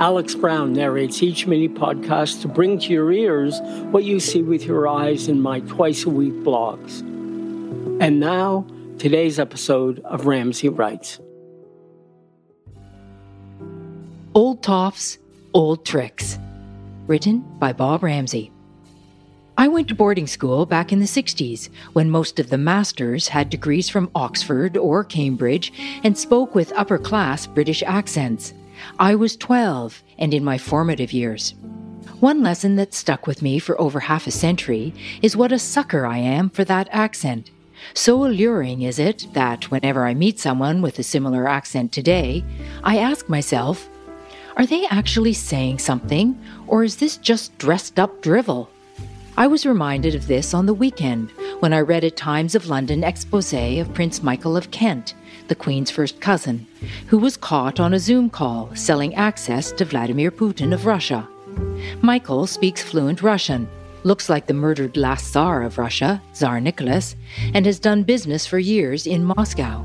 Alex Brown narrates each mini podcast to bring to your ears what you see with your eyes in my twice a week blogs. And now, today's episode of Ramsay Writes. Old Toffs, Old Tricks. Written by Bob Ramsay. I went to boarding school back in the 60s when most of the masters had degrees from Oxford or Cambridge and spoke with upper class British accents. I was 12 and in my formative years. One lesson that stuck with me for over half a century is what a sucker I am for that accent. So alluring is it that whenever I meet someone with a similar accent today, I ask myself, are they actually saying something, or is this just dressed up drivel? I was reminded of this on the weekend when I read a Times of London expose of Prince Michael of Kent, the Queen's first cousin, who was caught on a Zoom call selling access to Vladimir Putin of Russia. Michael speaks fluent Russian, looks like the murdered last Tsar of Russia, Tsar Nicholas, and has done business for years in Moscow.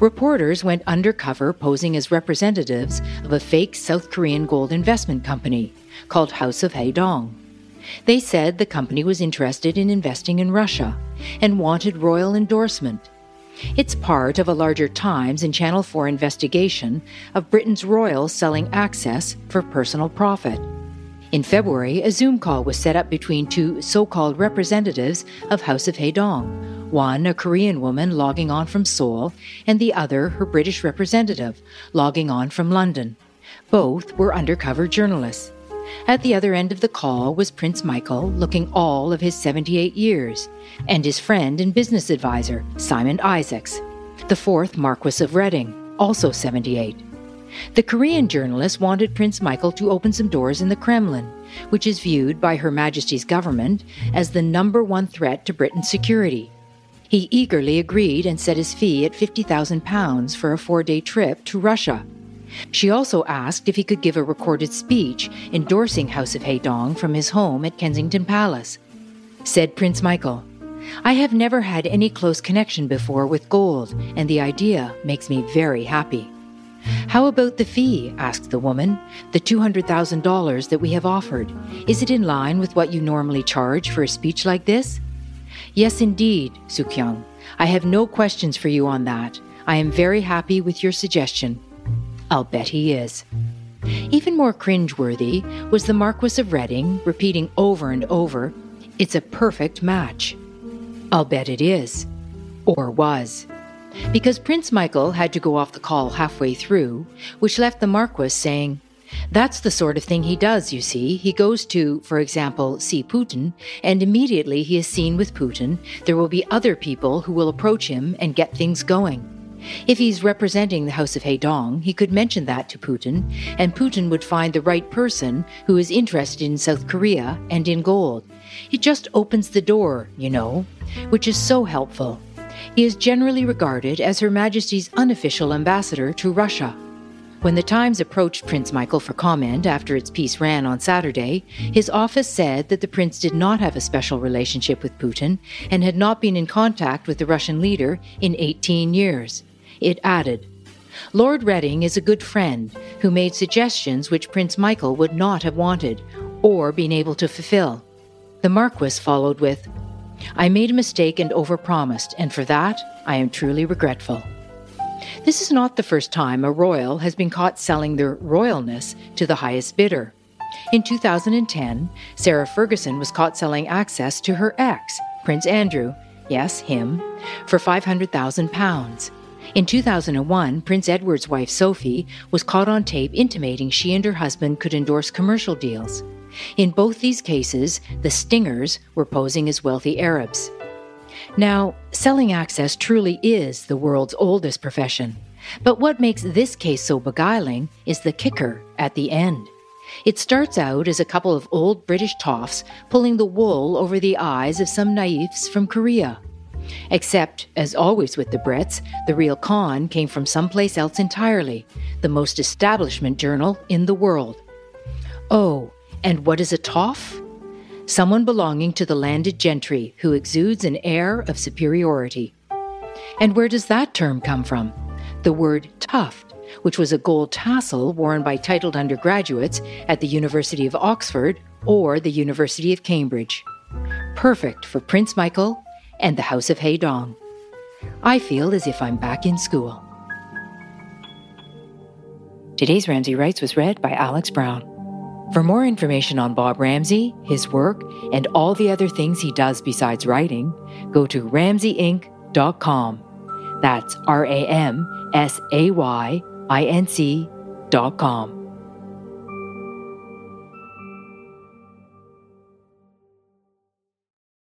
Reporters went undercover posing as representatives of a fake South Korean gold investment company called House of Haedong. They said the company was interested in investing in Russia and wanted royal endorsement. It's part of a larger Times and Channel 4 investigation of Britain's royals selling access for personal profit. In February, a Zoom call was set up between two so called representatives of House of Haedong, one a Korean woman logging on from Seoul, and the other her British representative logging on from London. Both were undercover journalists. At the other end of the call was Prince Michael, looking all of his 78 years, and his friend and business advisor, Simon Isaacs, the fourth Marquis of Reading, also 78. The Korean journalist wanted Prince Michael to open some doors in the Kremlin, which is viewed by Her Majesty's government as the number one threat to Britain's security. He eagerly agreed and set his fee at £50,000 for a four day trip to Russia. She also asked if he could give a recorded speech endorsing House of Haedong from his home at Kensington Palace. Said Prince Michael, I have never had any close connection before with gold, and the idea makes me very happy. How about the fee? asked the woman. The $200,000 that we have offered. Is it in line with what you normally charge for a speech like this? Yes, indeed, Sukyung. I have no questions for you on that. I am very happy with your suggestion. I'll bet he is. Even more cringeworthy was the Marquis of Reading repeating over and over, It's a perfect match. I'll bet it is. Or was. Because Prince Michael had to go off the call halfway through, which left the Marquis saying, That's the sort of thing he does, you see. He goes to, for example, see Putin, and immediately he is seen with Putin, there will be other people who will approach him and get things going. If he's representing the House of Haedong, he could mention that to Putin, and Putin would find the right person who is interested in South Korea and in gold. It just opens the door, you know, which is so helpful. He is generally regarded as Her Majesty's unofficial ambassador to Russia. When the Times approached Prince Michael for comment after its piece ran on Saturday, his office said that the prince did not have a special relationship with Putin and had not been in contact with the Russian leader in 18 years. It added, Lord Reading is a good friend who made suggestions which Prince Michael would not have wanted or been able to fulfill. The Marquis followed with, I made a mistake and overpromised, and for that I am truly regretful. This is not the first time a royal has been caught selling their royalness to the highest bidder. In 2010, Sarah Ferguson was caught selling access to her ex, Prince Andrew, yes, him, for £500,000. In 2001, Prince Edward's wife Sophie was caught on tape intimating she and her husband could endorse commercial deals. In both these cases, the stingers were posing as wealthy Arabs. Now, selling access truly is the world's oldest profession. But what makes this case so beguiling is the kicker at the end. It starts out as a couple of old British toffs pulling the wool over the eyes of some naifs from Korea. Except, as always with the Brits, the real con came from someplace else entirely, the most establishment journal in the world. Oh, and what is a toff? Someone belonging to the landed gentry who exudes an air of superiority. And where does that term come from? The word tuft, which was a gold tassel worn by titled undergraduates at the University of Oxford or the University of Cambridge. Perfect for Prince Michael and the House of Haedong. I feel as if I'm back in school. Today's Ramsay Writes was read by Alex Brown. For more information on Bob Ramsay, his work, and all the other things he does besides writing, go to ramsayinc.com. That's R A M S A Y I N C.com.